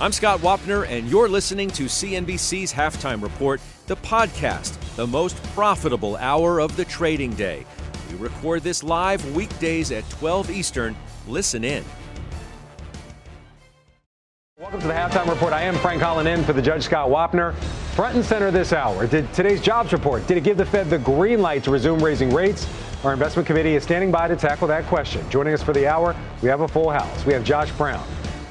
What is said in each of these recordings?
I'm Scott Wapner, and you're listening to CNBC's Halftime Report, the podcast, the most profitable hour of the trading day. We record this live weekdays at 12 Eastern. Listen in. Welcome to the Halftime Report. I am Frank Holland in for the Judge Scott Wapner. Front and center this hour. Did today's jobs report, did it give the Fed the green light to resume raising rates? Our investment committee is standing by to tackle that question. Joining us for the hour, we have a full house. We have Josh Brown,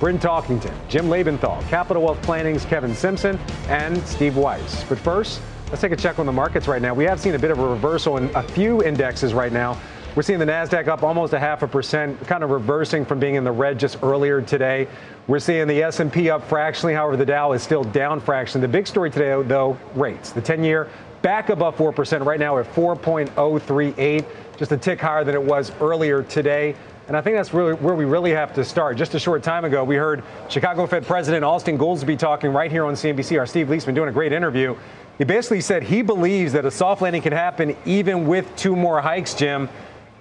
Bryn Talkington, Jim Lebenthal, Capital Wealth Planning's Kevin Simpson, and Steve Weiss. But first, let's take a check on the markets right now. We have seen a bit of a reversal in a few indexes right now. We're seeing the Nasdaq up almost a half a percent, kind of reversing from being in the red just earlier today. We're seeing the S&P up fractionally. However, the Dow is still down fractionally. The big story today, though, rates. The 10-year back above 4% right now at 4.038, just a tick higher than it was earlier today. And I think that's really where we really have to start. Just a short time ago, we heard Chicago Fed President Austan Goolsbee talking right here on CNBC. Our Steve Liesman doing a great interview. He basically said he believes that a soft landing can happen even with two more hikes, Jim.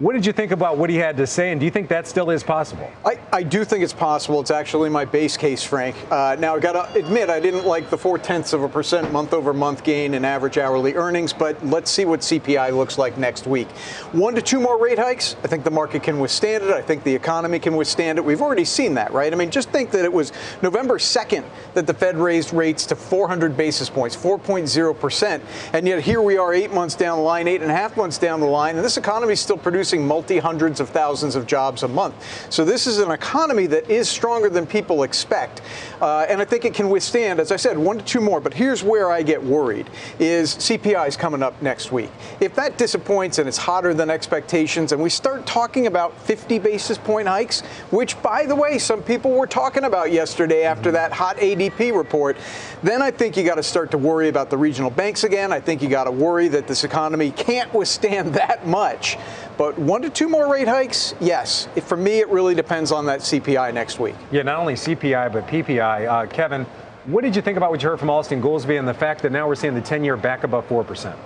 What did you think about what he had to say, and do you think that still is possible? I, I do think it's possible. It's actually my base case, Frank. Uh, now, I've got to admit, I didn't like the four tenths of a percent month over month gain in average hourly earnings, but let's see what CPI looks like next week. One to two more rate hikes, I think the market can withstand it. I think the economy can withstand it. We've already seen that, right? I mean, just think that it was November 2nd that the Fed raised rates to 400 basis points, 4.0%. And yet here we are eight months down the line, eight and a half months down the line, and this economy is still producing multi hundreds of thousands of jobs a month. So this is an economy that is stronger than people expect. Uh, and I think it can withstand, as I said, one to two more. But here's where I get worried is CPI is coming up next week. If that disappoints and it's hotter than expectations and we start talking about 50 basis point hikes, which by the way, some people were talking about yesterday after that hot ADP report, then I think you got to start to worry about the regional banks again. I think you got to worry that this economy can't withstand that much. But one to two more rate hikes, yes. For me, it really depends on that CPI next week. Yeah, not only CPI, but PPI. Uh, Kevin, what did you think about what you heard from Austan Goolsbee and the fact that now we're seeing the 10 year back above 4%?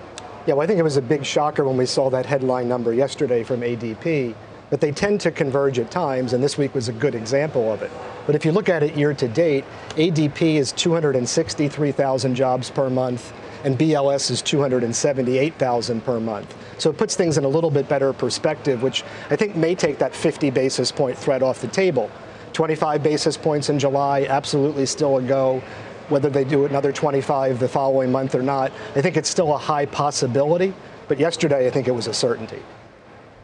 Yeah, well, I think it was a big shocker when we saw that headline number yesterday from ADP. But they tend to converge at times, and this week was a good example of it. But if you look at it year to date, ADP is 263,000 jobs per month and BLS is 278,000 per month. So it puts things in a little bit better perspective, which I think may take that 50 basis point threat off the table. 25 basis points in July, absolutely still a go. Whether they do another 25 the following month or not, I think it's still a high possibility. But yesterday, I think it was a certainty.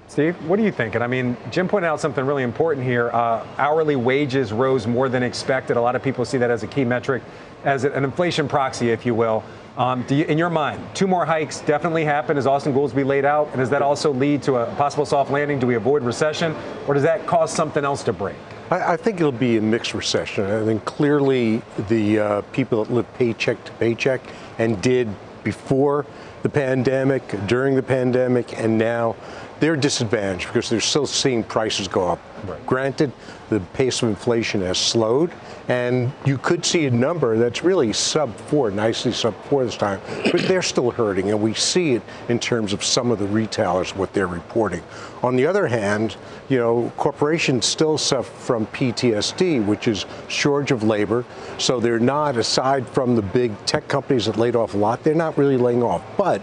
Steve, what are you thinking? I mean, Jim pointed out something really important here. Uh, hourly wages rose more than expected. A lot of people see that as a key metric, as an inflation proxy, if you will. Um, you, in your mind, two more hikes definitely happen as Austan Goolsbee laid out, and does that also lead to a possible soft landing? Do we avoid recession, or does that cause something else to break? I, I think it'll be a mixed recession. I think clearly the uh, people that live paycheck to paycheck and did before the pandemic, during the pandemic, and now they're disadvantaged because they're still seeing prices go up. Right. Granted, the pace of inflation has slowed, and you could see a number that's really sub four, nicely sub four this time, but they're still hurting, and we see it in terms of some of the retailers, what they're reporting. On the other hand, you know, corporations still suffer from PTSD, which is shortage of labor. So they're not, aside from the big tech companies that laid off a lot, they're not really laying off. But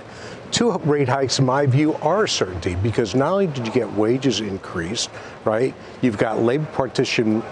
two rate hikes, in my view, are a certainty because not only did you get wages increased, right? You've got labor partition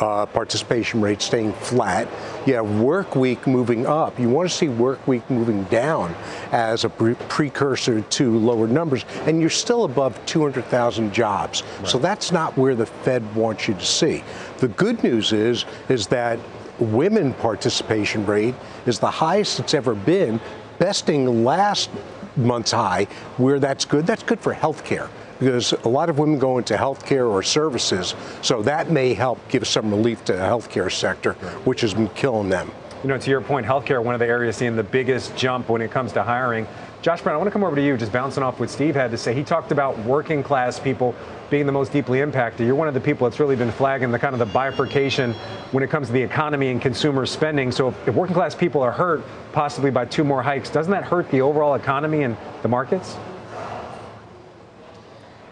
uh, participation rate staying flat. You have work week moving up. You want to see work week moving down as a pre- precursor to lower numbers, and you're still above 200,000 jobs. Right. So that's not where the Fed wants you to see. The good news is is that women participation rate is the highest it's ever been, besting last month's high. Where that's good, that's good for healthcare. Because a lot of women go into healthcare or services. So that may help give some relief to the healthcare sector, which has been killing them. You know, to your point, healthcare, one of the areas seeing the biggest jump when it comes to hiring. Josh Brown, I want to come over to you, just bouncing off what Steve had to say. He talked about working class people being the most deeply impacted. You're one of the people that's really been flagging the kind of the bifurcation when it comes to the economy and consumer spending. So if, if working class people are hurt possibly by two more hikes, doesn't that hurt the overall economy and the markets?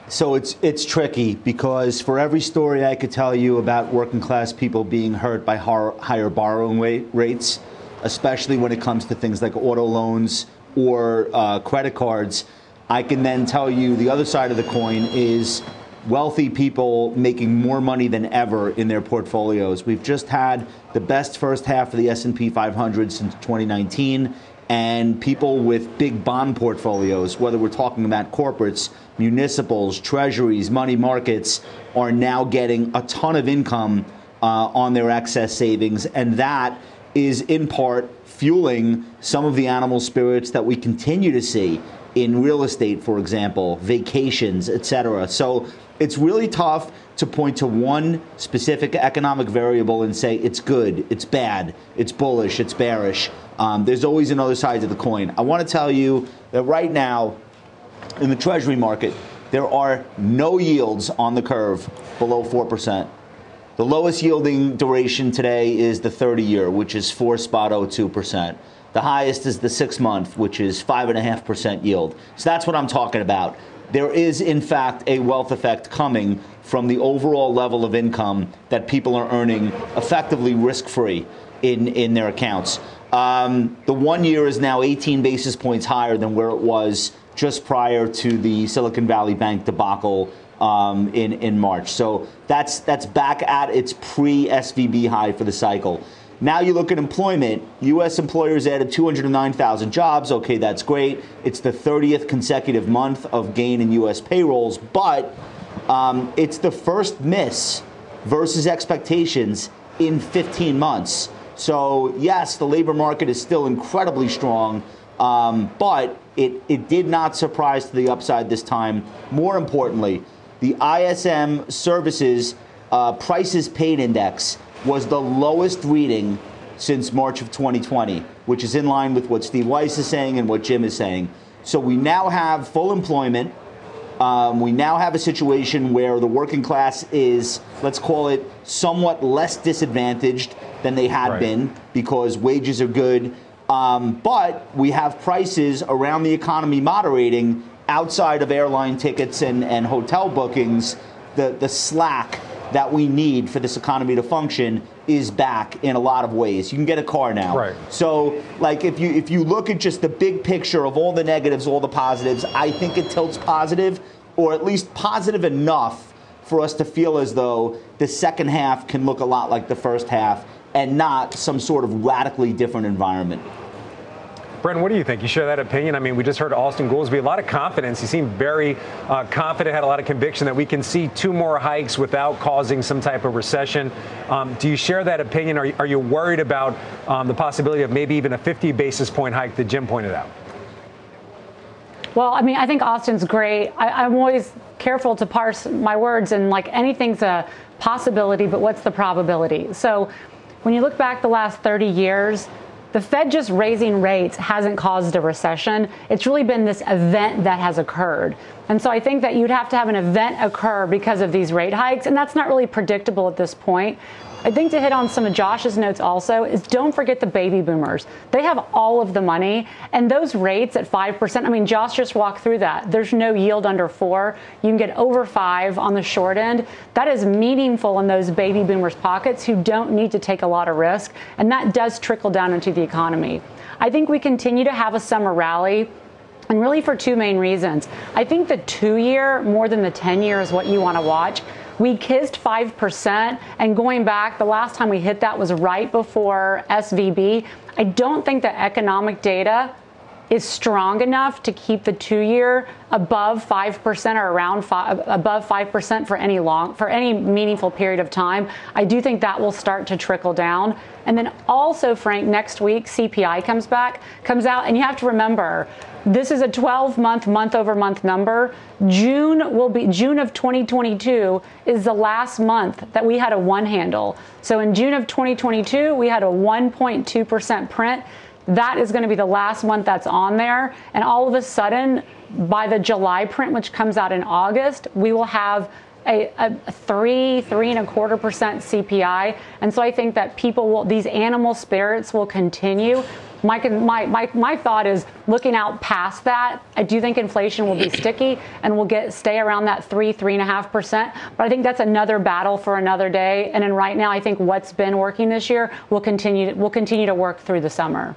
So it's it's tricky because for every story I could tell you about working class people being hurt by higher borrowing rates, especially when it comes to things like auto loans or uh, credit cards, I can then tell you the other side of the coin is wealthy people making more money than ever in their portfolios. We've just had the best first half of the S&P 500 since 2019 and people with big bond portfolios, whether we're talking about corporates, municipals, treasuries, money markets, are now getting a ton of income uh, on their excess savings. And that is in part fueling some of the animal spirits that we continue to see in real estate, for example, vacations, et cetera. So it's really tough to point to one specific economic variable and say it's good, it's bad, it's bullish, it's bearish. Um, there's always another side to the coin. I want to tell you that right now, in the Treasury market, there are no yields on the curve below 4%. The lowest yielding duration today is the 30 year, which is 4 spot 02%. The highest is the six month, which is 5.5% yield. So that's what I'm talking about. There is, in fact, a wealth effect coming from the overall level of income that people are earning effectively risk free in, in their accounts. Um, the one year is now 18 basis points higher than where it was just prior to the Silicon Valley Bank debacle um, in, in March. So that's, that's back at its pre SVB high for the cycle. Now you look at employment. U.S. employers added 209,000 jobs. Okay, that's great. It's the 30th consecutive month of gain in U.S. payrolls, but um, it's the first miss versus expectations in 15 months. So, yes, the labor market is still incredibly strong, um, but it, it did not surprise to the upside this time. More importantly, the ISM services uh, prices paid index was the lowest reading since March of 2020, which is in line with what Steve Weiss is saying and what Jim is saying. So we now have full employment. Um, we now have a situation where the working class is, let's call it, somewhat less disadvantaged than they had right. been because wages are good. Um, but we have prices around the economy moderating outside of airline tickets and, and hotel bookings. The, the slack that we need for this economy to function is back in a lot of ways. You can get a car now. Right. So, like if you if you look at just the big picture of all the negatives, all the positives, I think it tilts positive, or at least positive enough for us to feel as though the second half can look a lot like the first half and not some sort of radically different environment. Bryn, what do you think? You share that opinion? I mean, we just heard Austan Goolsbee, a lot of confidence. He seemed very uh, confident, had a lot of conviction that we can see two more hikes without causing some type of recession. Um, do you share that opinion? Are are you worried about um, the possibility of maybe even a 50 basis point hike that Jim pointed out? Well, I mean, I think Austan's great. I, am always careful to parse my words, and like anything's a possibility, but what's the probability? So when you look back the last 30 years, the Fed just raising rates hasn't caused a recession. It's really been this event that has occurred. And so I think that you'd have to have an event occur because of these rate hikes, and that's not really predictable at this point. I think to hit on some of Josh's notes also is don't forget the baby boomers. They have all of the money, and those rates at 5%, I mean, Josh just walked through that. There's no yield under four. You can get over five on the short end. That is meaningful in those baby boomers' pockets who don't need to take a lot of risk, and that does trickle down into the economy. I think we continue to have a summer rally. And really, for two main reasons. I think the two year more than the 10 year is what you want to watch. We kissed 5%, and going back, the last time we hit that was right before SVB. I don't think the economic data is strong enough to keep the two-year above 5% or around five, above 5% for any long for any meaningful period of time. I do think that will start to trickle down. And then also, Frank, next week CPI comes back, comes out, and you have to remember this is a 12 month month over month number. June will be June of 2022 is the last month that we had a one handle. So in June of 2022, we had a 1.2% print. That is going to be the last month that's on there. And all of a sudden, by the July print, which comes out in August, we will have a, a, three, three and a quarter percent CPI. And so I think that people will, these animal spirits will continue. My, my, my, my thought is looking out past that. I do think inflation will be sticky and will get stay around that three, three and a half percent. But I think that's another battle for another day. And then right now, I think what's been working this year will continue will continue to work through the summer.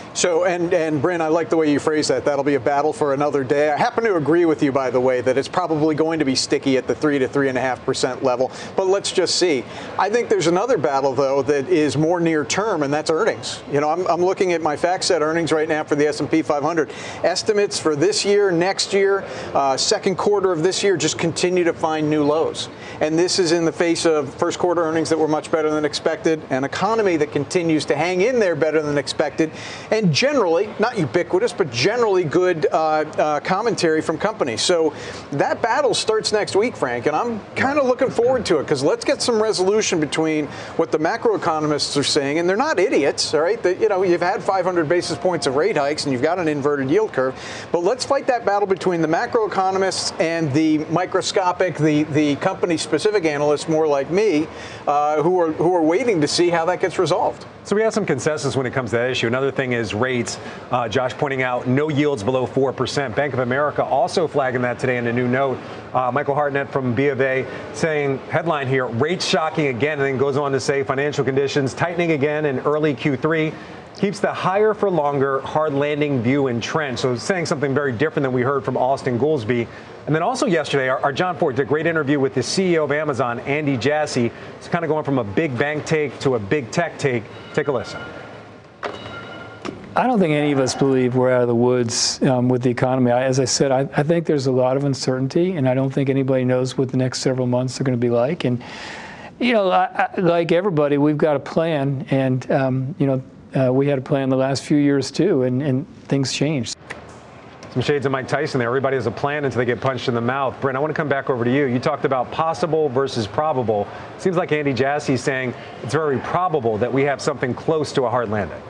So, and, and Bryn, I like the way you phrase that. That'll be a battle for another day. I happen to agree with you, by the way, that it's probably going to be sticky at the 3 to 3.5% level. But let's just see. I think there's another battle, though, that is more near term, and that's earnings. You know, I'm, I'm looking at my FactSet earnings right now for the S&P 500. Estimates for this year, next year, uh, second quarter of this year just continue to find new lows. And this is in the face of first quarter earnings that were much better than expected, an economy that continues to hang in there better than expected, and and generally, not ubiquitous, but generally good uh, uh, commentary from companies. So that battle starts next week, Frank, and I'm kind of looking forward to it because let's get some resolution between what the macroeconomists are saying, and they're not idiots, all right? That you know, you've had 500 basis points of rate hikes and you've got an inverted yield curve, but let's fight that battle between the macroeconomists and the microscopic, the the company-specific analysts, more like me, uh, who are who are waiting to see how that gets resolved. So we have some consensus when it comes to that issue. Another thing is rates. Uh, Josh pointing out no yields below 4%. Bank of America also flagging that today in a new note. Uh, Michael Hartnett from B of A saying, headline here, rates shocking again, and then goes on to say financial conditions tightening again in early Q3 keeps the higher for longer hard landing view in trend. So saying something very different than we heard from Austan Goolsbee. And then also yesterday, our, our, Jon Fortt did a great interview with the CEO of Amazon, Andy Jassy. It's kind of going from a big bank take to a big tech take. Take a listen. I don't think any of us believe we're out of the woods um, with the economy. I, as I said, I, I, think there's a lot of uncertainty, and I don't think anybody knows what the next several months are going to be like. And you know, I, like everybody, we've got a plan, and um, you know, uh, we had a plan the last few years too, and, and things changed. Some shades of Mike Tyson there. Everybody has a plan until they get punched in the mouth. Bryn, I want to come back over to you. You talked about possible versus probable. Seems like Andy Jassy saying it's very probable that we have something close to a hard landing.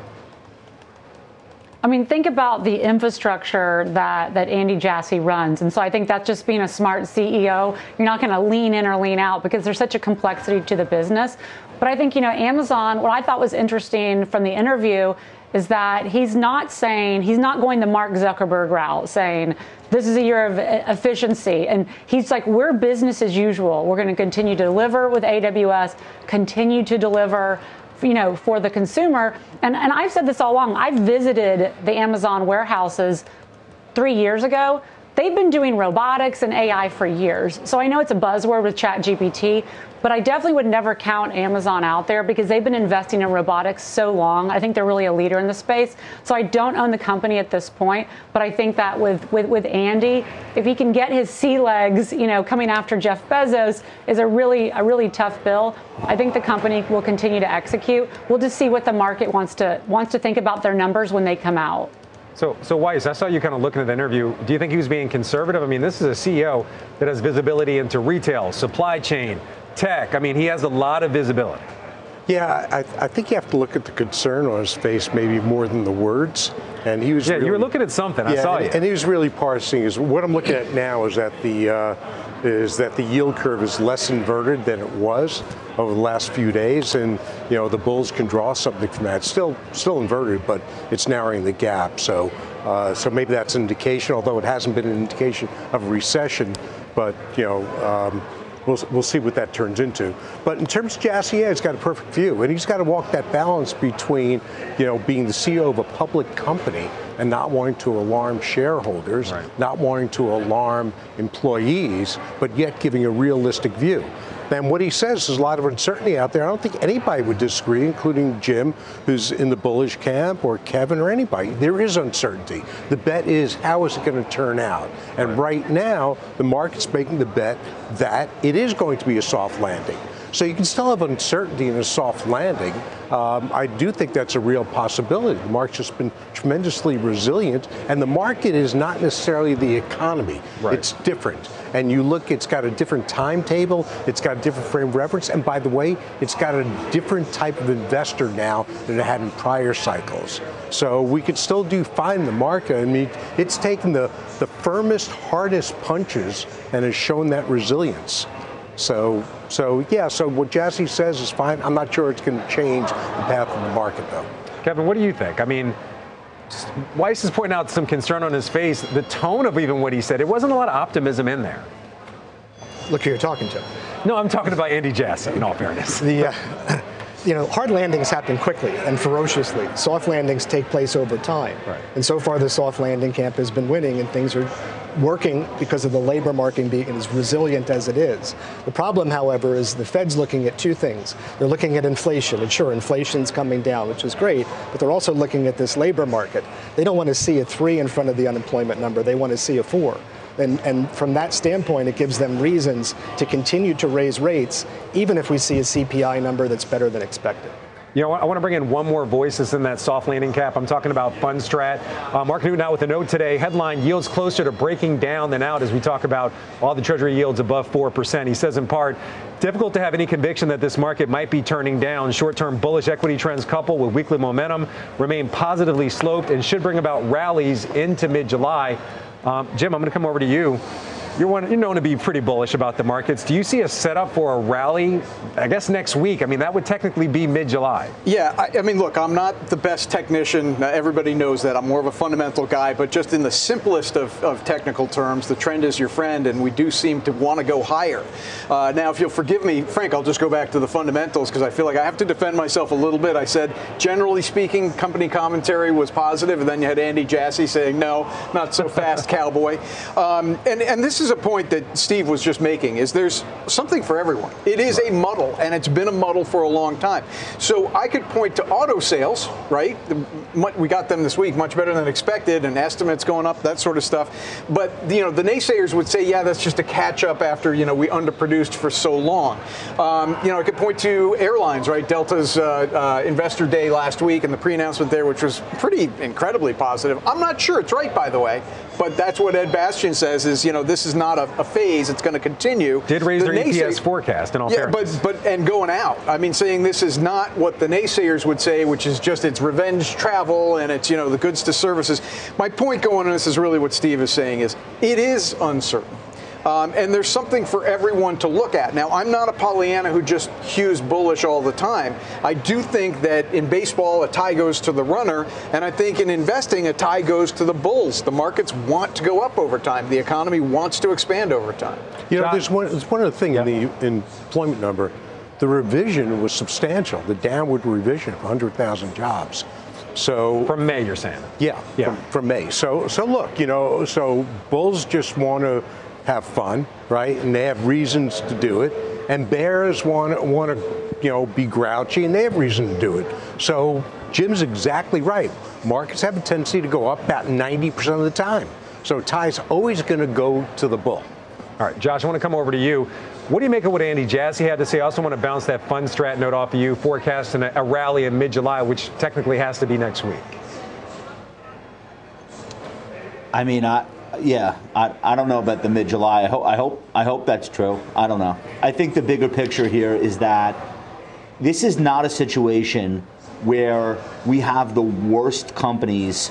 I mean, think about the infrastructure that, that Andy Jassy runs. And so I think that's just being a smart CEO. You're not going to lean in or lean out because there's such a complexity to the business. But I think, you know, Amazon, what I thought was interesting from the interview is that he's not saying, he's not going the Mark Zuckerberg route, saying, this is a year of efficiency. And he's like, we're business as usual. We're going to continue to deliver with AWS, continue to deliver you know, for the consumer. And, and I've said this all along. I visited the Amazon warehouses three years ago. They've been doing robotics and AI for years. So I know it's a buzzword with ChatGPT, but I definitely would never count Amazon out there because they've been investing in robotics so long. I think they're really a leader in the space. So I don't own the company at this point, but I think that with, with, with Andy, if he can get his sea legs, you know, coming after Jeff Bezos is a really a really tough bill. I think the company will continue to execute. We'll just see what the market wants to wants to think about their numbers when they come out. So, so Weiss, I saw you kind of looking at the interview. Do you think he was being conservative? I mean, this is a CEO that has visibility into retail, supply chain, tech. I mean, he has a lot of visibility. Yeah, I, I, think you have to look at the concern on his face maybe more than the words. And he was. Yeah, really, you were looking at something. Yeah, I saw and, you. And he was really parsing. Is what I'm looking at now is that the uh, is that the yield curve is less inverted than it was over the last few days, and you know the bulls can draw something from that. It's still still inverted, but it's narrowing the gap. So uh, so maybe that's an indication, although it hasn't been an indication of a recession. But you know. Um, We'll, we'll see what that turns into. But in terms of Jassy, yeah, he's got a perfect view, and he's got to walk that balance between, you know, being the CEO of a public company and not wanting to alarm shareholders, right. not wanting to alarm employees, but yet giving a realistic view. And what he says is a lot of uncertainty out there. I don't think anybody would disagree, including Jim, who's in the bullish camp, or Kevin, or anybody. There is uncertainty. The bet is how is it going to turn out? And right, right now, the market's making the bet that it is going to be a soft landing. So you can still have uncertainty in a soft landing. Um, I do think that's a real possibility. The market's just been tremendously resilient, and the market is not necessarily the economy. Right. It's different. And you look, it's got a different timetable, it's got a different frame of reference, and by the way, it's got a different type of investor now than it had in prior cycles. So we could still do fine in the market. I mean, it's taken the, the firmest, hardest punches and has shown that resilience. So, so yeah, so what Jassy says is fine. I'm not sure it's going to change the path of the market, though. Kevin, what do you think? I mean, Weiss is pointing out some concern on his face. The tone of even what he said, it wasn't a lot of optimism in there. Look who you're talking to. No, I'm talking about Andy Jassy, in all fairness. The, uh, you know, hard landings happen quickly and ferociously. Soft landings take place over time. Right. And so far, the soft landing camp has been winning, and things are working because of the labor market being as resilient as it is. The problem, however, is the Fed's looking at two things. They're looking at inflation, and sure, inflation's coming down, which is great, but they're also looking at this labor market. They don't want to see a three in front of the unemployment number, they want to see a four. And, and, from that standpoint, it gives them reasons to continue to raise rates, even if we see a CPI number that's better than expected. You know, I want to bring in one more voice that's in that soft landing cap. I'm talking about Fundstrat. Uh, Mark Newton out with a note today. Headline yields closer to breaking down than out as we talk about all the Treasury yields above 4%. He says in part, difficult to have any conviction that this market might be turning down. Short term bullish equity trends coupled with weekly momentum remain positively sloped and should bring about rallies into mid July. Um, Jim, I'm going to come over to you. You're, one, you're known to be pretty bullish about the markets. Do you see a setup for a rally, I guess, next week? I mean, that would technically be mid July. Yeah, I, I, mean, look, I'm not the best technician. everybody knows that. I'm more of a fundamental guy, but just in the simplest of, of technical terms, the trend is your friend, and we do seem to want to go higher. Uh, now, if you'll forgive me, Frank, I'll just go back to the fundamentals because I feel like I have to defend myself a little bit. I said, generally speaking, company commentary was positive, and then you had Andy Jassy saying, no, not so fast, cowboy. Um, and, and this is a point that Steve was just making is there's something for everyone. It is a muddle, and it's been a muddle for a long time. So I could point to auto sales, right? We got them this week, much better than expected, and estimates going up, that sort of stuff. But you know, the naysayers would say, yeah, that's just a catch up after you know we underproduced for so long. Um, you know, I could point to airlines, right? Delta's uh, uh, investor day last week and the pre-announcement there, which was pretty incredibly positive. I'm not sure it's right, by the way, but that's what Ed Bastian says is, you know, this is not a, a phase, it's going to continue. Did raise the their EPS forecast in all yeah, fairness. but but and going out. I mean, saying this is not what the naysayers would say, which is just it's revenge travel and it's you know the goods to services. My point going on this is really what Steve is saying is it is uncertain. Um, and there's something for everyone to look at. Now, I'm not a Pollyanna who just hews bullish all the time. I do think that in baseball, a tie goes to the runner, and I think in investing, a tie goes to the bulls. The markets want to go up over time. The economy wants to expand over time. You know, there's one, there's one other thing yeah. in the employment number. The revision was substantial, the downward revision of 100,000 jobs. So from May, you're saying? Yeah, yeah. From, from May. So so look, you know, so bulls just want to have fun, right? And they have reasons to do it. And bears want to want to, you know, be grouchy, and they have reason to do it. So Jim's exactly right. Markets have a tendency to go up about 90% of the time. So tie's always going to go to the bull. All right, Josh, I want to come over to you. What do you make of what Andy Jassy had to say? I also want to bounce that Fundstrat note off of you, forecasting a, a rally in mid-July, which technically has to be next week. I mean, I, yeah, I, I don't know about the mid July. I hope I hope I hope that's true. I don't know. I think the bigger picture here is that this is not a situation where we have the worst companies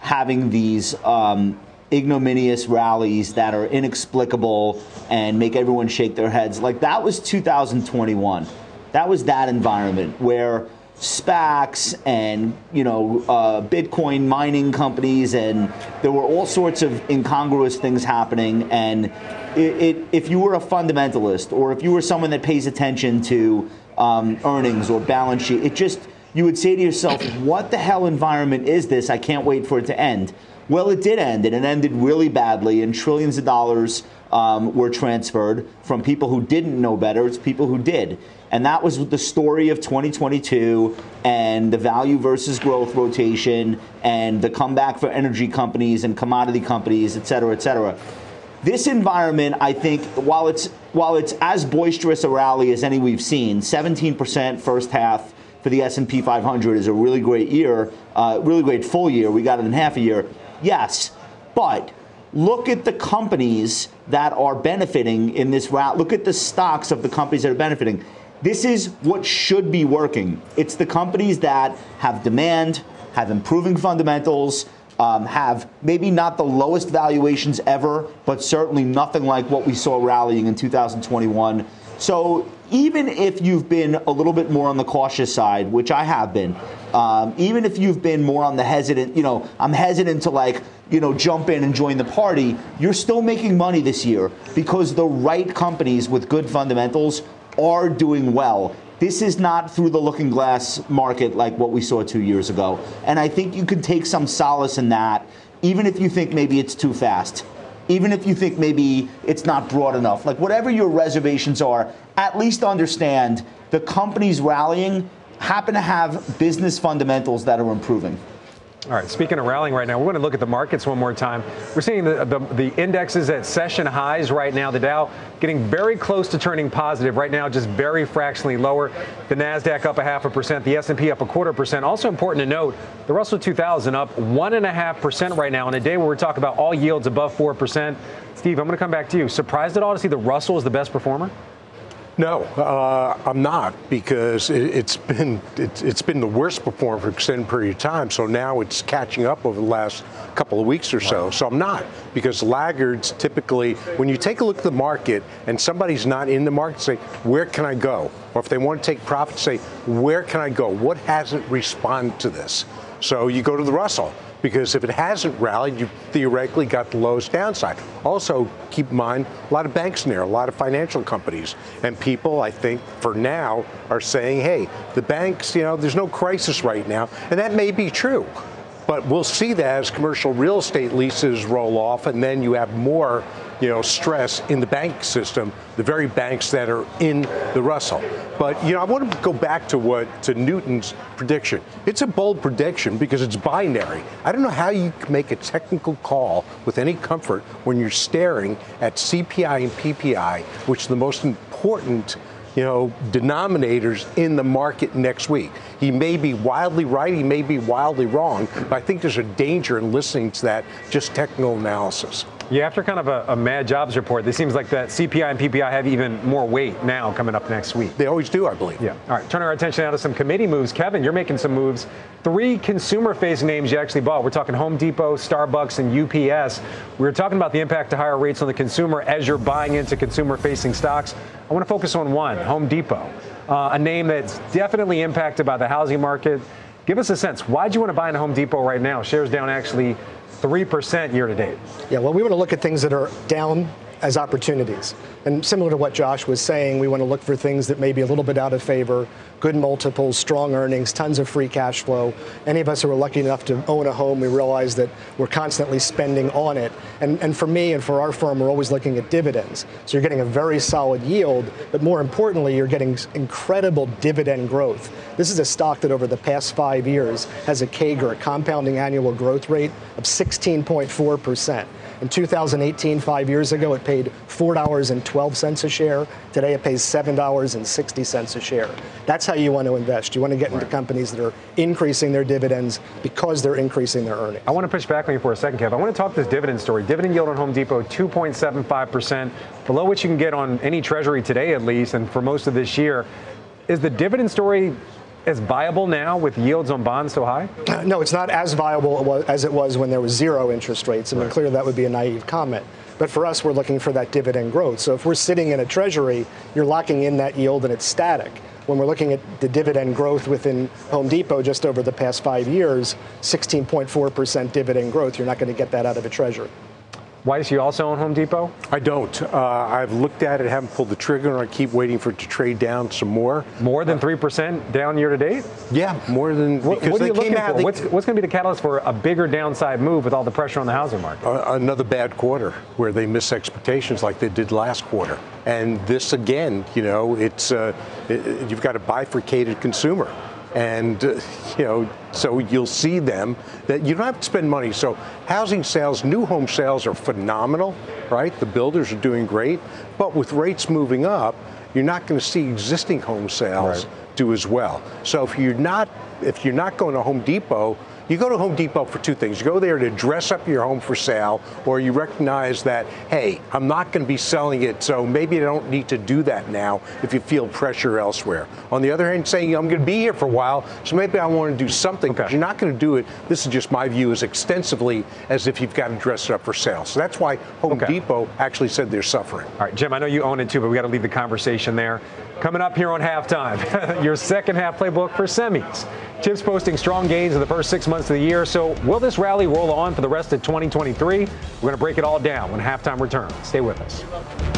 having these um, ignominious rallies that are inexplicable and make everyone shake their heads. Like that was 2021. That was that environment where SPACs and you know uh, Bitcoin mining companies, and there were all sorts of incongruous things happening. And it, it, if you were a fundamentalist, or if you were someone that pays attention to um, earnings or balance sheet, it just you would say to yourself, "What the hell environment is this? I can't wait for it to end." Well, it did end, and it ended really badly, and trillions of dollars um, were transferred from people who didn't know better to people who did. And that was the story of 2022 and the value versus growth rotation and the comeback for energy companies and commodity companies, et cetera, et cetera. This environment, I think, while it's while it's as boisterous a rally as any we've seen, 17% first half for the S&P 500 is a really great year, uh, really great full year. We got it in half a year. Yes, but look at the companies that are benefiting in this route. Look at the stocks of the companies that are benefiting. This is what should be working. It's the companies that have demand, have improving fundamentals, um, have maybe not the lowest valuations ever, but certainly nothing like what we saw rallying in 2021. So even if you've been a little bit more on the cautious side, which I have been, um, even if you've been more on the hesitant, you know, I'm hesitant to like, you know, jump in and join the party, you're still making money this year because the right companies with good fundamentals are doing well. This is not through the looking glass market like what we saw two years ago. And I think you can take some solace in that, even if you think maybe it's too fast even if you think maybe it's not broad enough. Like whatever your reservations are, at least understand the companies rallying happen to have business fundamentals that are improving. All right, speaking of rallying right now, we're going to look at the markets one more time. We're seeing the, the, the, indexes at session highs right now. The Dow getting very close to turning positive right now, just very fractionally lower. The Nasdaq up a half a percent, the S&P up a quarter percent. Also important to note, the Russell 2000 up one and a half percent right now on a day where we're talking about all yields above four percent. Steve, I'm going to come back to you. Surprised at all to see the Russell as the best performer? No, uh, I'm not because it, has been it, it's been the worst performer for an extended period of time. So now it's catching up over the last couple of weeks or so. So I'm not because laggards typically, when you take a look at the market and somebody's not in the market, say where can I go? Or if they want to take profit, say where can I go? What hasn't responded to this? So you go to the Russell because if it hasn't rallied, you theoretically got the lowest downside. Also, keep in mind, a lot of banks in there, a lot of financial companies, and people, I think, for now, are saying, hey, the banks, you know, there's no crisis right now, and that may be true. But we'll see that as commercial real estate leases roll off, and then you have more you know, stress in the bank system, the very banks that are in the Russell. But, you know, I want to go back to what, to Newton's prediction. It's a bold prediction because it's binary. I don't know how you can make a technical call with any comfort when you're staring at CPI and PPI, which are the most important you know, denominators in the market next week. He may be wildly right, he may be wildly wrong, but I think there's a danger in listening to that just technical analysis. Yeah, after kind of a, a, mad jobs report, it seems like that CPI and PPI have even more weight now coming up next week. They always do, I believe. Yeah. All right, turning our attention now to some committee moves. Kevin, you're making some moves. Three consumer facing names you actually bought. We're talking Home Depot, Starbucks, and UPS. We were talking about the impact of higher rates on the consumer as you're buying into consumer facing stocks. I want to focus on one Home Depot, uh, a name that's definitely impacted by the housing market. Give us a sense. Why'd you want to buy in Home Depot right now? Shares down actually 3% year to date. Yeah, well, we want to look at things that are down as opportunities. And similar to what Josh was saying, we want to look for things that may be a little bit out of favor, good multiples, strong earnings, tons of free cash flow. Any of us who are lucky enough to own a home, we realize that we're constantly spending on it. And, and for me and for our firm, we're always looking at dividends. So you're getting a very solid yield, but more importantly, you're getting incredible dividend growth. This is a stock that over the past five years has a CAGR, a compounding annual growth rate of 16.4 percent. In 2018, five years ago, it paid $4.12 a share. Today, it pays $7.60 a share. That's how you want to invest. You want to get into companies that are increasing their dividends because they're increasing their earnings. I want to push back on you for a second, Kev. I want to talk this dividend story. Dividend yield on Home Depot, 2.75%, below what you can get on any treasury today, at least, and for most of this year. Is the dividend story as viable now with yields on bonds so high? No, it's not as viable as it was when there was zero interest rates. I mean, right. clearly that would be a naive comment. But for us, we're looking for that dividend growth. So if we're sitting in a treasury, you're locking in that yield and it's static. When we're looking at the dividend growth within Home Depot just over the past five years, 16.4% dividend growth, you're not going to get that out of a treasury. Weiss, you also own Home Depot? I don't. Uh, I've looked at it, haven't pulled the trigger, and I keep waiting for it to trade down some more. More than 3% down year to date? Yeah, more than. What, what are you looking for? They, what's, what's going to be the catalyst for a bigger downside move with all the pressure on the housing market? Uh, another bad quarter where they miss expectations like they did last quarter. And this again, you know, it's uh, it, you've got a bifurcated consumer and uh, you know so you'll see them that you don't have to spend money. So housing sales new home sales are phenomenal right? The builders are doing great. But with rates moving up you're not going to see existing home sales right. do as well. So if you're not if you're not going to home depot you go to Home Depot for two things. You go there to dress up your home for sale, or you recognize that, hey, I'm not going to be selling it, so maybe I don't need to do that now if you feel pressure elsewhere. On the other hand, saying I'm going to be here for a while, so maybe I want to do something, okay. but you're not going to do it. This is just my view as extensively as if you've got to dress it up for sale. So that's why Home okay. Depot actually said they're suffering. All right, Jim, I know you own it too, but we got to leave the conversation there. Coming up here on halftime, your second half playbook for semis. Chips posting strong gains in the first six months of the year. So will this rally roll on for the rest of 2023? We're going to break it all down when halftime returns. Stay with us.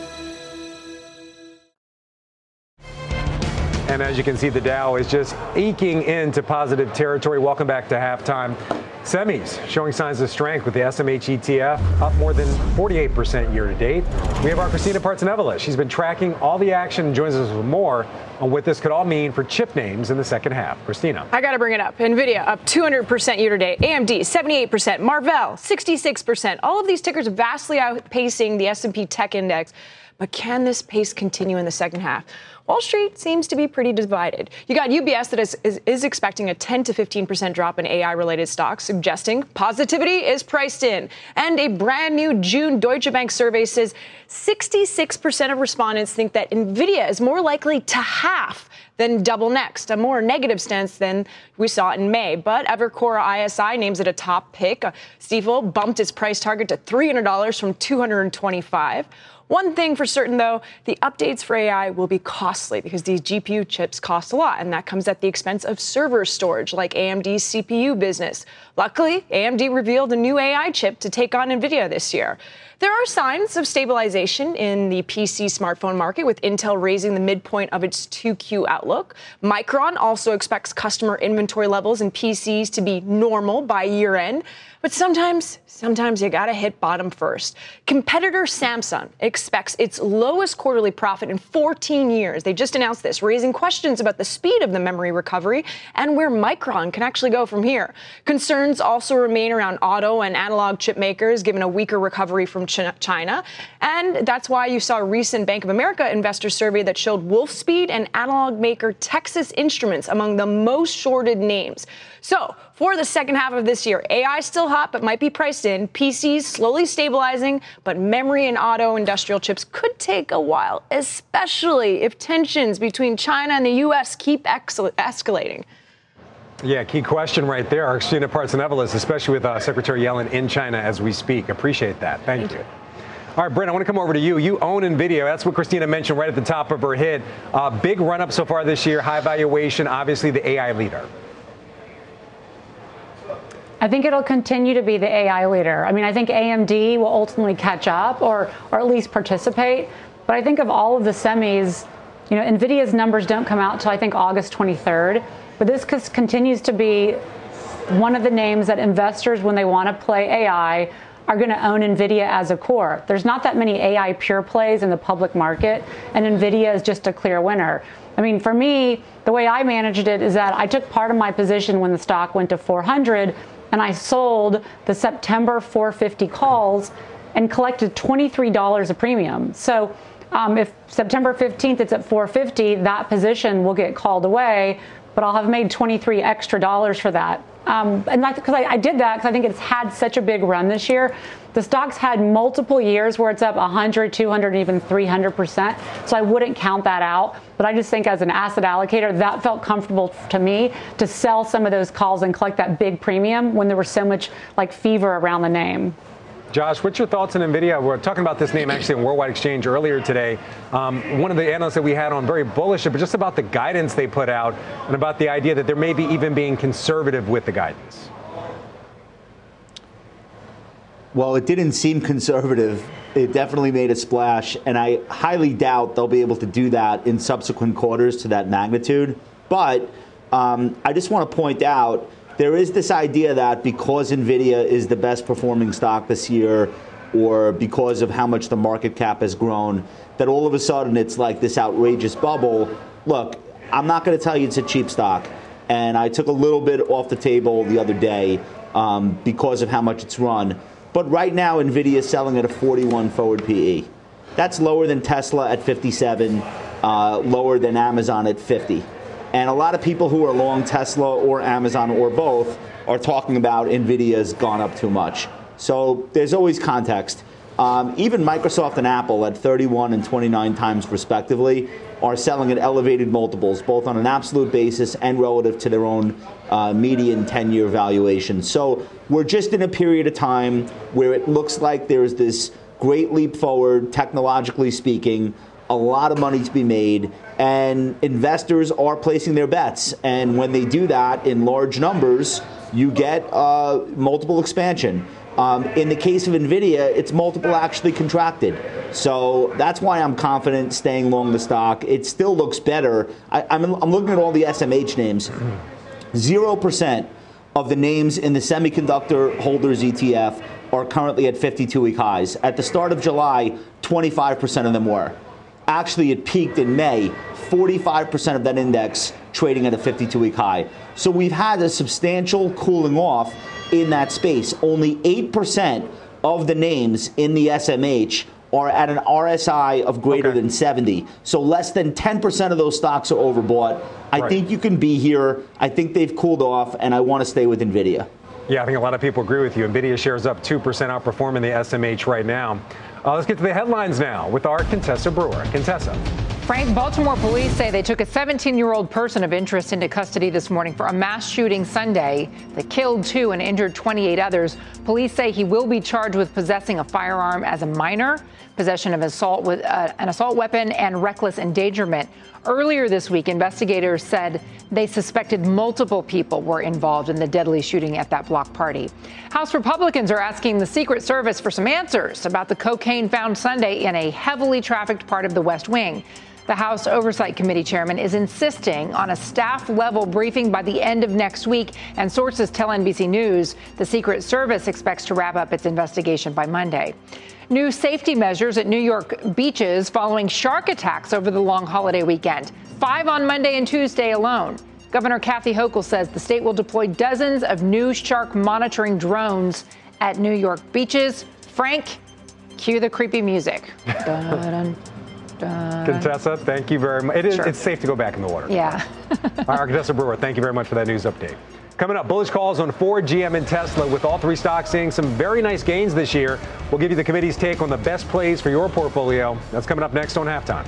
And as you can see, the Dow is just eking into positive territory. Welcome back to halftime. Semis showing signs of strength with the SMH ETF up more than 48% year to date. We have our Christina Partsinevelos. She's been tracking all the action and joins us with more on what this could all mean for chip names in the second half. Christina. I got to bring it up. Nvidia up 200% year to date. AMD 78%. Marvell 66%. All of these tickers vastly outpacing the S&P Tech Index. But can this pace continue in the second half? Wall Street seems to be pretty divided. You got UBS that is, is, is expecting a 10 to 15% drop in AI related stocks, suggesting positivity is priced in. And a brand new June Deutsche Bank survey says 66% of respondents think that NVIDIA is more likely to half than double next, a more negative stance than we saw in May. But Evercore ISI names it a top pick. Uh, Stifel bumped its price target to $300 from 225. One thing for certain, though, the updates for AI will be costly because these GPU chips cost a lot, and that comes at the expense of server storage, like AMD's CPU business. Luckily, AMD revealed a new AI chip to take on NVIDIA this year. There are signs of stabilization in the PC smartphone market, with Intel raising the midpoint of its 2Q outlook. Micron also expects customer inventory levels in PCs to be normal by year end. But sometimes, sometimes you gotta hit bottom first. Competitor Samsung expects its lowest quarterly profit in 14 years. They just announced this, raising questions about the speed of the memory recovery and where Micron can actually go from here. Concerns also remain around auto and analog chip makers, given a weaker recovery from China. And that's why you saw a recent Bank of America investor survey that showed Wolfspeed and analog maker Texas Instruments among the most shorted names. So, for the second half of this year, AI still hot but might be priced in. PCs slowly stabilizing, but memory and auto industrial chips could take a while, especially if tensions between China and the U.S. keep escalating. Yeah, key question right there. Our Christina Partsinevelos, especially with uh, Secretary Yellen in China as we speak. Appreciate that. Thank, Thank you. you. All right, Bryn, I want to come over to you. You own NVIDIA. That's what Christina mentioned right at the top of her hit. Uh, big run up so far this year, high valuation, obviously the AI leader. I think it'll continue to be the AI leader. I mean, I think AMD will ultimately catch up or, or at least participate. But I think of all of the semis, you know, NVIDIA's numbers don't come out until I think August 23rd. But this continues to be one of the names that investors, when they want to play AI, are going to own NVIDIA as a core. There's not that many AI pure plays in the public market, and NVIDIA is just a clear winner. I mean, for me, the way I managed it is that I took part of my position when the stock went to 400 and I sold the September 450 calls and collected $23 a premium. So um, if September 15th it's at 450, that position will get called away, but I'll have made 23 extra dollars for that. Um, and because I, I, did that because I think it's had such a big run this year. The stock's had multiple years where it's up 100, 200, even 300 percent. So I wouldn't count that out. But I just think as an asset allocator, that felt comfortable to me to sell some of those calls and collect that big premium when there was so much like fever around the name. Josh, what's your thoughts on NVIDIA? We're talking about this name actually in Worldwide Exchange earlier today. Um, one of the analysts that we had on very bullish, but just about the guidance they put out and about the idea that there may be even being conservative with the guidance. Well, it didn't seem conservative. It definitely made a splash, and I highly doubt they'll be able to do that in subsequent quarters to that magnitude. But um, I just want to point out there is this idea that because NVIDIA is the best performing stock this year, or because of how much the market cap has grown, that all of a sudden it's like this outrageous bubble. Look, I'm not going to tell you it's a cheap stock, and I took a little bit off the table the other day um, because of how much it's run. But right now, NVIDIA is selling at a 41 forward PE. That's lower than Tesla at 57, uh, lower than Amazon at 50. And a lot of people who are long Tesla or Amazon or both are talking about NVIDIA's gone up too much. So there's always context. Um, even Microsoft and Apple at 31 and 29 times respectively are selling at elevated multiples, both on an absolute basis and relative to their own uh, median 10 year valuation. So we're just in a period of time where it looks like there's this great leap forward, technologically speaking, a lot of money to be made, and investors are placing their bets. And when they do that in large numbers, you get uh, multiple expansion. Um, in the case of NVIDIA, it's multiple actually contracted. So that's why I'm confident staying long the stock. It still looks better. I, I'm, I'm looking at all the SMH names. 0% of the names in the semiconductor holders ETF are currently at 52 week highs. At the start of July, 25% of them were. Actually, it peaked in May, 45% of that index trading at a 52 week high. So we've had a substantial cooling off in that space. Only 8% of the names in the SMH are at an RSI of greater okay. than 70. So less than 10% of those stocks are overbought. I right. think you can be here. I think they've cooled off, and I want to stay with NVIDIA. Yeah, I think a lot of people agree with you. NVIDIA shares up 2% outperforming the SMH right now. Uh, let's get to the headlines now with our Contessa Brewer. Contessa. Frank, Baltimore police say they took a 17 year old person of interest into custody this morning for a mass shooting Sunday that killed two and injured 28 others. Police say he will be charged with possessing a firearm as a minor, possession of assault with uh, an assault weapon, and reckless endangerment. Earlier this week, investigators said they suspected multiple people were involved in the deadly shooting at that block party. House Republicans are asking the Secret Service for some answers about the cocaine found Sunday in a heavily trafficked part of the West Wing. The House Oversight Committee chairman is insisting on a staff level briefing by the end of next week, and sources tell NBC News the Secret Service expects to wrap up its investigation by Monday. New safety measures at New York beaches following shark attacks over the long holiday weekend. Five on Monday and Tuesday alone. Governor Kathy Hochul says the state will deploy dozens of new shark monitoring drones at New York beaches. Frank, cue the creepy music. dun, dun. Contessa, thank you very much. It is, sure. It's safe to go back in the water. Yeah. All right, Contessa Brewer, thank you very much for that news update. Coming up, bullish calls on Ford, GM, and Tesla, with all three stocks seeing some very nice gains this year. We'll give you the committee's take on the best plays for your portfolio. That's coming up next on halftime.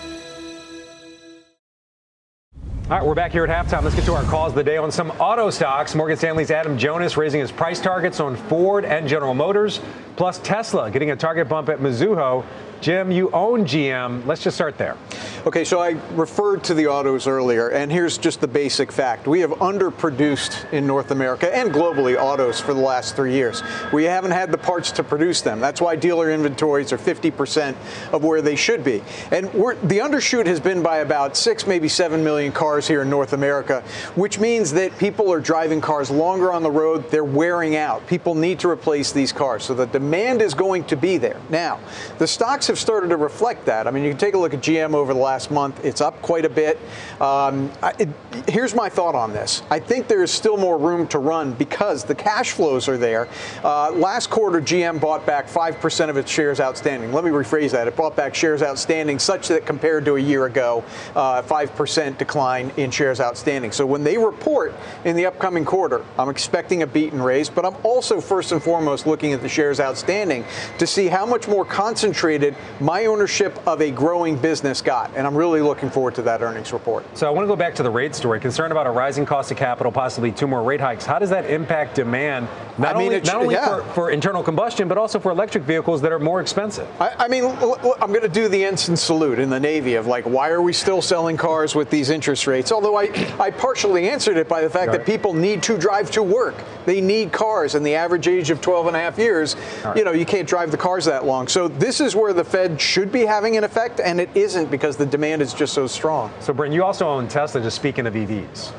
All right, we're back here at halftime. Let's get to our calls of the day on some auto stocks. Morgan Stanley's Adam Jonas raising his price targets on Ford and General Motors, plus Tesla getting a target bump at Mizuho. Jim, you own GM. Let's just start there. Okay, so I referred to the autos earlier, and here's just the basic fact. We have underproduced in North America and globally autos for the last three years. We haven't had the parts to produce them. That's why dealer inventories are 50% of where they should be. And the undershoot has been by about six, maybe seven million cars here in North America, which means that people are driving cars longer on the road. They're wearing out. People need to replace these cars. So the demand is going to be there. Now, the stocks have started to reflect that. I mean, you can take a look at GM over the last month. It's up quite a bit. Um, I, it, here's my thought on this. I think there's still more room to run because the cash flows are there. Uh, last quarter, GM bought back 5% of its shares outstanding. Let me rephrase that. It bought back shares outstanding such that compared to a year ago, uh, 5% decline in shares outstanding. So when they report in the upcoming quarter, I'm expecting a beat and raise, but I'm also first and foremost looking at the shares outstanding to see how much more concentrated my ownership of a growing business got. And I'm really looking forward to that earnings report. So I want to go back to the rate story. Concerned about a rising cost of capital, possibly two more rate hikes. How does that impact demand, not I mean, only, not only yeah. for, for, internal combustion, but also for electric vehicles that are more expensive? I, I mean, I'm going to do the ensign salute in the Navy of like, why are we still selling cars with these interest rates? Although I, I partially answered it by the fact right. that people need to drive to work. They need cars, and the average age of 12 and a half years, right. you know, you can't drive the cars that long. So this is where the Fed should be having an effect, and it isn't because the demand is just so strong. So, Bryn, you also own Tesla, just speaking of EVs.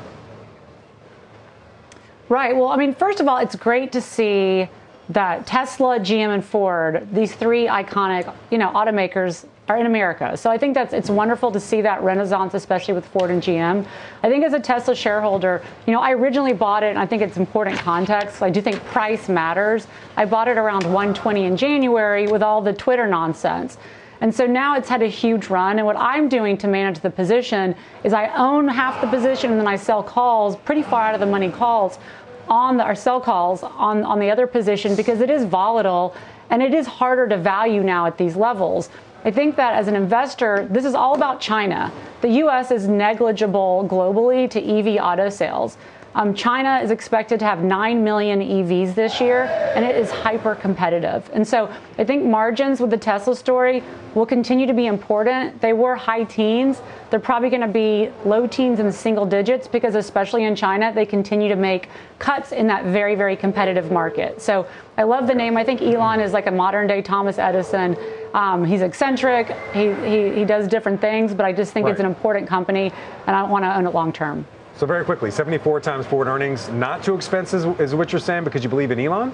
Right. Well, I mean, first of all, it's great to see that Tesla, GM, and Ford, these three iconic, you know, automakers are in America. So I think that's it's wonderful to see that renaissance, especially with Ford and GM. I think as a Tesla shareholder, you know, I originally bought it, and I think it's important context. I do think price matters. I bought it around 120 in January with all the Twitter nonsense. And so now it's had a huge run. And what I'm doing to manage the position is I own half the position and then I sell calls, pretty far out of the money calls on the, sell calls on, on the other position because it is volatile and it is harder to value now at these levels. I think that as an investor, this is all about China. The US is negligible globally to EV auto sales. Um, China is expected to have 9 million EVs this year, and it is hyper competitive. And so I think margins with the Tesla story will continue to be important. They were high teens. They're probably going to be low teens and single digits because, especially in China, they continue to make cuts in that very, very competitive market. So I love the name. I think Elon is like a modern day Thomas Edison. Um, he's eccentric. He, he, he, does different things, but I just think right. it's an important company, and I want to own it long term. So very quickly, 74 times forward earnings, not too expensive is what you're saying because you believe in Elon?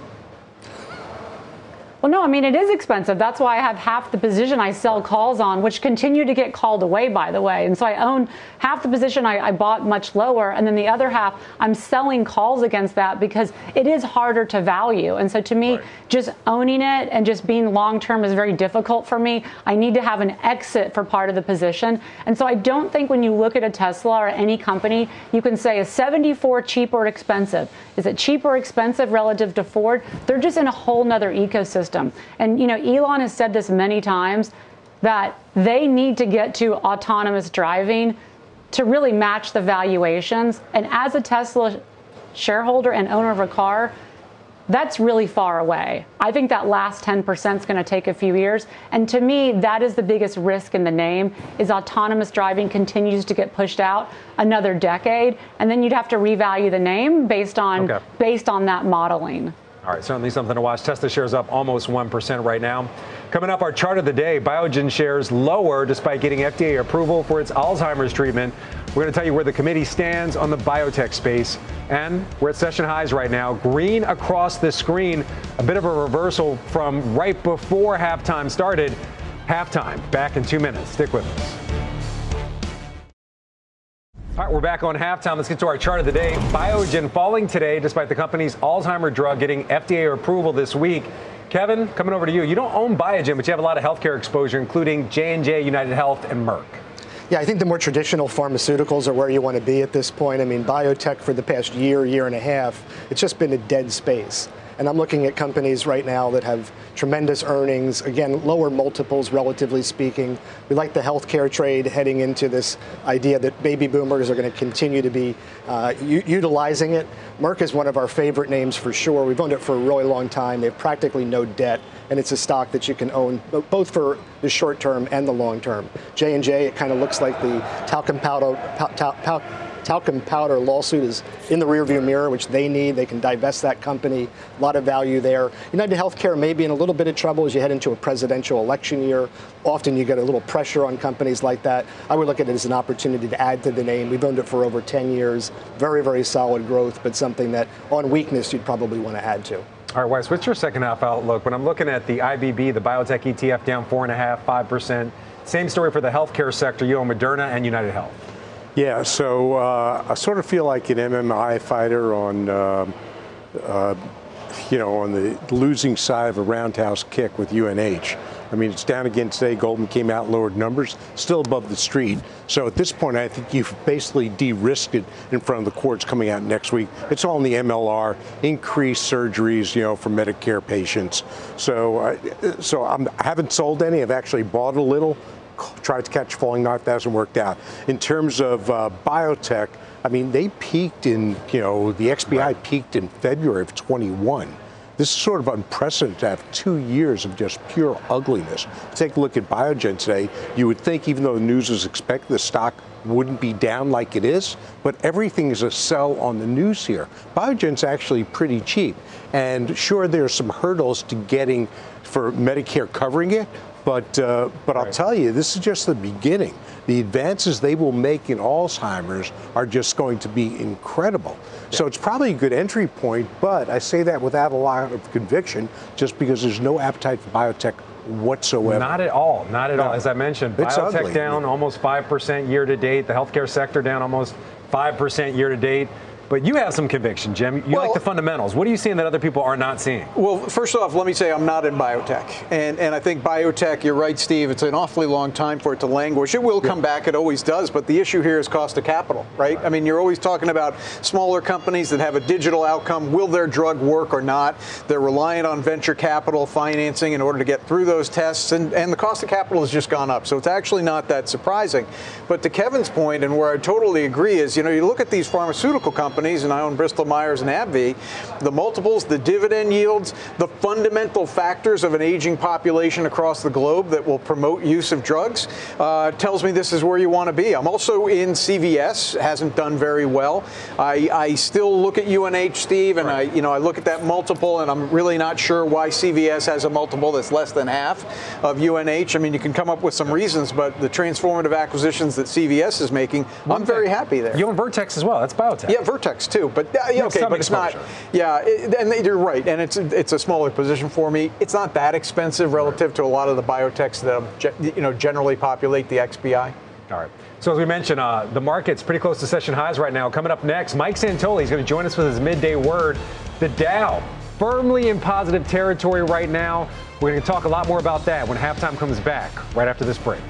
Well, no, I mean, it is expensive. That's why I have half the position I sell calls on, which continue to get called away, by the way. And so I own half the position I, I, bought much lower, and then the other half I'm selling calls against that because it is harder to value. And so to me, right. just owning it and just being long term is very difficult for me. I need to have an exit for part of the position. And so I don't think when you look at a Tesla or any company, you can say, is 74 cheap or expensive? Is it cheap or expensive relative to Ford? They're just in a whole nother ecosystem. And, you know, Elon has said this many times that they need to get to autonomous driving to really match the valuations. And as a Tesla shareholder and owner of a car, that's really far away. I think that last 10% is going to take a few years. And to me, that is the biggest risk in the name is autonomous driving continues to get pushed out another decade. And then you'd have to revalue the name based on okay. based on that modeling. All right, certainly something to watch. Tesla shares up almost 1% right now. Coming up, our chart of the day Biogen shares lower despite getting FDA approval for its Alzheimer's treatment. We're going to tell you where the committee stands on the biotech space. And we're at session highs right now. Green across the screen, a bit of a reversal from right before halftime started. Halftime, back in two minutes. Stick with us. All right, we're back on halftime. Let's get to our chart of the day. Biogen falling today despite the company's Alzheimer drug getting FDA approval this week. Kevin, coming over to you. You don't own Biogen, but you have a lot of healthcare exposure, including J&J, United Health, and Merck. Yeah, I think the more traditional pharmaceuticals are where you want to be at this point. I mean, biotech for the past year, year and a half, it's just been a dead space. And I'm looking at companies right now that have tremendous earnings, again, lower multiples, relatively speaking. We like the healthcare trade heading into this idea that baby boomers are going to continue to be uh, u- utilizing it. Merck is one of our favorite names for sure. We've owned it for a really long time. They have practically no debt, and it's a stock that you can own both for the short term and the long term. J&J, it kind of looks like the talcum powder, pow, pow, talcum powder lawsuit is in the rearview mirror, which they need. They can divest that company. A lot of value there. United Healthcare may be in a little bit of trouble as you head into a presidential election year. Often you get a little pressure on companies like that. I would look at it as an opportunity to add to the name. We've owned it for over 10 years. Very, very solid growth, but something that on weakness you'd probably want to add to. All right, Weiss, what's your second half outlook? When I'm looking at the IBB, the biotech ETF down four and a half, five percent. Same story for the healthcare sector. You own Moderna and United Health. Yeah, so uh, I sort of feel like an MMA fighter on, uh, uh, you know, on the losing side of a roundhouse kick with UNH. I mean, it's down again today. Goldman came out, lowered numbers, still above the street. So at this point, I think you've basically de-risked it in front of the courts coming out next week. It's all in the MLR, increased surgeries, you know, for Medicare patients. So, uh, so I'm, I haven't sold any. I've actually bought a little, tried to catch falling knife. That hasn't worked out. In terms of uh, biotech, I mean, they peaked in, you know, the XBI right. peaked in February of 21. This is sort of unprecedented to have two years of just pure ugliness. Take a look at Biogen today. You would think, even though the news was expected, the stock wouldn't be down like it is, but everything is a sell on the news here. Biogen's actually pretty cheap. And sure, there's some hurdles to getting for Medicare covering it, but, uh, but right. I'll tell you, this is just the beginning. The advances they will make in Alzheimer's are just going to be incredible. Yeah. So it's probably a good entry point, but I say that without a lot of conviction, just because there's no appetite for biotech whatsoever. Not at all. Not at no. all. As I mentioned, it's biotech ugly. down almost 5% year to date. The healthcare sector down almost 5% year to date. But you have some conviction, Jim. You well, like the fundamentals. What are you seeing that other people are not seeing? Well, first off, let me say I'm not in biotech. And, and I think biotech, you're right, Steve, it's an awfully long time for it to languish. It will come back, it always does. But the issue here is cost of capital, right? right? I mean, you're always talking about smaller companies that have a digital outcome. Will their drug work or not? They're reliant on venture capital financing in order to get through those tests. And, and the cost of capital has just gone up. So it's actually not that surprising. But to Kevin's point, and where I totally agree, is you know, you look at these pharmaceutical companies, and I own Bristol Myers and AbbVie, the multiples, the dividend yields, the fundamental factors of an aging population across the globe that will promote use of drugs uh, tells me this is where you want to be. I'm also in CVS, hasn't done very well. I, I still look at UNH, Steve, and right. I, you know, I look at that multiple, and I'm really not sure why CVS has a multiple that's less than half of UNH. I mean, you can come up with some reasons, but the transformative acquisitions that CVS is making, I'm very happy there. You own Vertex as well. That's biotech. Yeah, Vertex too. But uh, yeah, okay, but it's not. Yeah, it, and you're right, and it's it's a smaller position for me. It's not that expensive relative to a lot of the biotechs that you know generally populate the XBI. All right. So as we mentioned, uh, the market's pretty close to session highs right now. Coming up next, Mike Santoli is going to join us with his midday word. The Dow firmly in positive territory right now. We're going to talk a lot more about that when halftime comes back right after this break.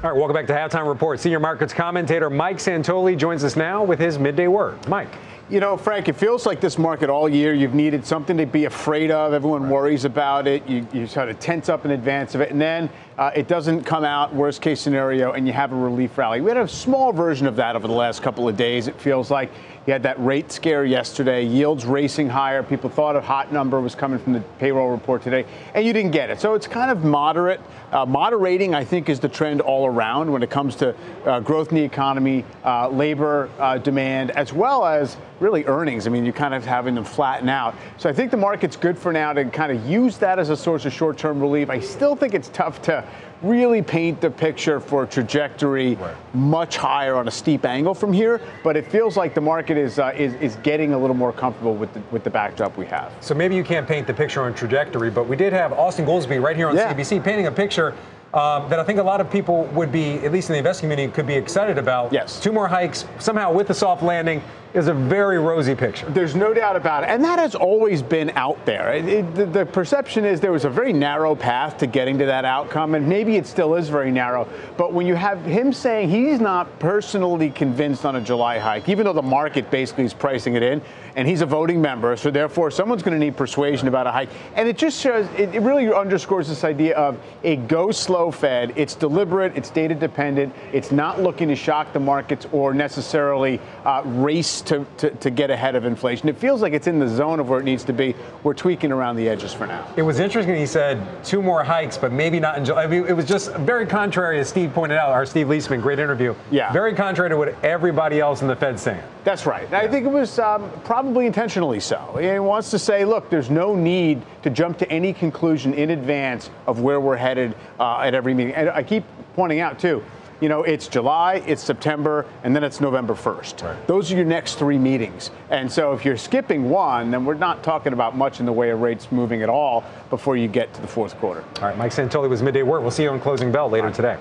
All right, welcome back to Halftime Report. Senior markets commentator Mike Santoli joins us now with his midday word. Mike. You know, Frank, it feels like this market all year you've needed something to be afraid of. Everyone right. worries about it. You, you sort of tense up in advance of it. And then uh, it doesn't come out, worst case scenario, and you have a relief rally. We had a small version of that over the last couple of days. It feels like you had that rate scare yesterday, yields racing higher. People thought a hot number was coming from the payroll report today, and you didn't get it. So it's kind of moderate. Uh, moderating, I think, is the trend all around when it comes to uh, growth in the economy, uh, labor uh, demand, as well as really earnings. I mean, you're kind of having them flatten out. So I think the market's good for now to kind of use that as a source of short term relief. I still think it's tough to really paint the picture for a trajectory right. much higher on a steep angle from here. But it feels like the market is, uh, is, is getting a little more comfortable with the, with the backdrop we have. So maybe you can't paint the picture on trajectory, but we did have Austan Goolsbee right here on yeah. CNBC painting a picture um, that I think a lot of people would be, at least in the investing community, could be excited about. Yes. Two more hikes, somehow with a soft landing, is a very rosy picture. There's no doubt about it. And that has always been out there. It, it, the, the, perception is there was a very narrow path to getting to that outcome, and maybe it still is very narrow. But when you have him saying he's not personally convinced on a July hike, even though the market basically is pricing it in, and he's a voting member, so therefore someone's going to need persuasion about a hike. And it just shows, it, it really underscores this idea of a go slow Fed. It's deliberate, it's data dependent, it's not looking to shock the markets or necessarily uh, race to, to, to get ahead of inflation. It feels like it's in the zone of where it needs to be. We're tweaking around the edges for now. It was interesting he said two more hikes, but maybe not in July. I mean, it was just very contrary, as Steve pointed out, our Steve Liesman, great interview. Yeah. Very contrary to what everybody else in the Fed's saying. That's right. Yeah. I think it was um, probably intentionally so. He wants to say, look, there's no need to jump to any conclusion in advance of where we're headed uh, at every meeting. And I keep pointing out, too, you know, it's July, it's September, and then it's November 1st. Right. Those are your next three meetings. And so if you're skipping one, then we're not talking about much in the way of rates moving at all before you get to the fourth quarter. All right, Mike Santoli was midday word. We'll see you on closing bell later today.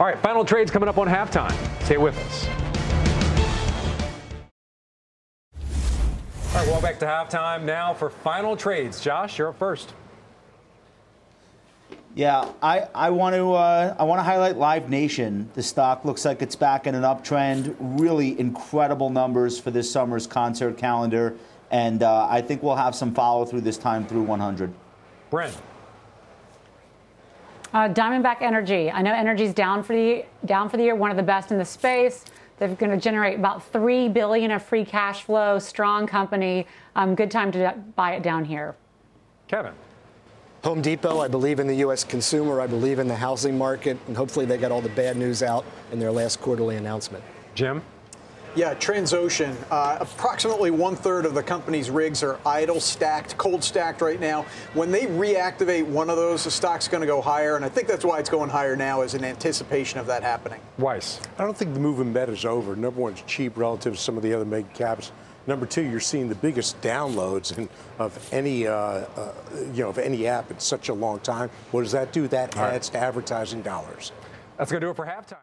All right, final trades coming up on halftime. Stay with us. All right, well, back to halftime now for final trades. Josh, you're up first. Yeah, I, I want to uh, I want to highlight Live Nation. The stock looks like it's back in an uptrend. Really incredible numbers for this summer's concert calendar, and uh, I think we'll have some follow through this time through 100. Bryn. Uh, Diamondback Energy. I know energy's down for the down for the year. One of the best in the space. They're going to generate about three billion of free cash flow. Strong company. Um, good time to buy it down here. Kevin. Home Depot, I believe in the U.S. consumer. I believe in the housing market, and hopefully they got all the bad news out in their last quarterly announcement. Jim. Yeah, Transocean. Uh, approximately one third of the company's rigs are idle, stacked, cold stacked right now. When they reactivate one of those, the stock's going to go higher, and I think that's why it's going higher now, is in anticipation of that happening. Weiss. I don't think the move in bet is over. Number one, it's cheap relative to some of the other mega caps. Number two, you're seeing the biggest downloads in, of any uh, uh, you know of any app in such a long time. What does that do? That adds right. to advertising dollars. That's going to do it for halftime.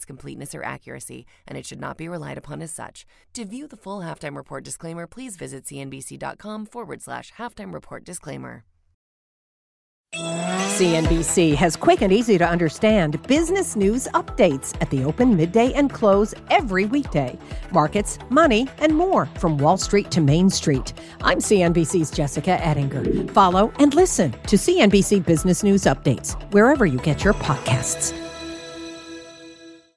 its completeness or accuracy, and it should not be relied upon as such. To view the full halftime report disclaimer, please visit cnbc.com forward slash halftime report disclaimer. CNBC has quick and easy to understand business news updates at the open, midday, and close every weekday. Markets, money, and more from Wall Street to Main Street. I'm CNBC's Jessica Ettinger. Follow and listen to CNBC Business News Updates wherever you get your podcasts.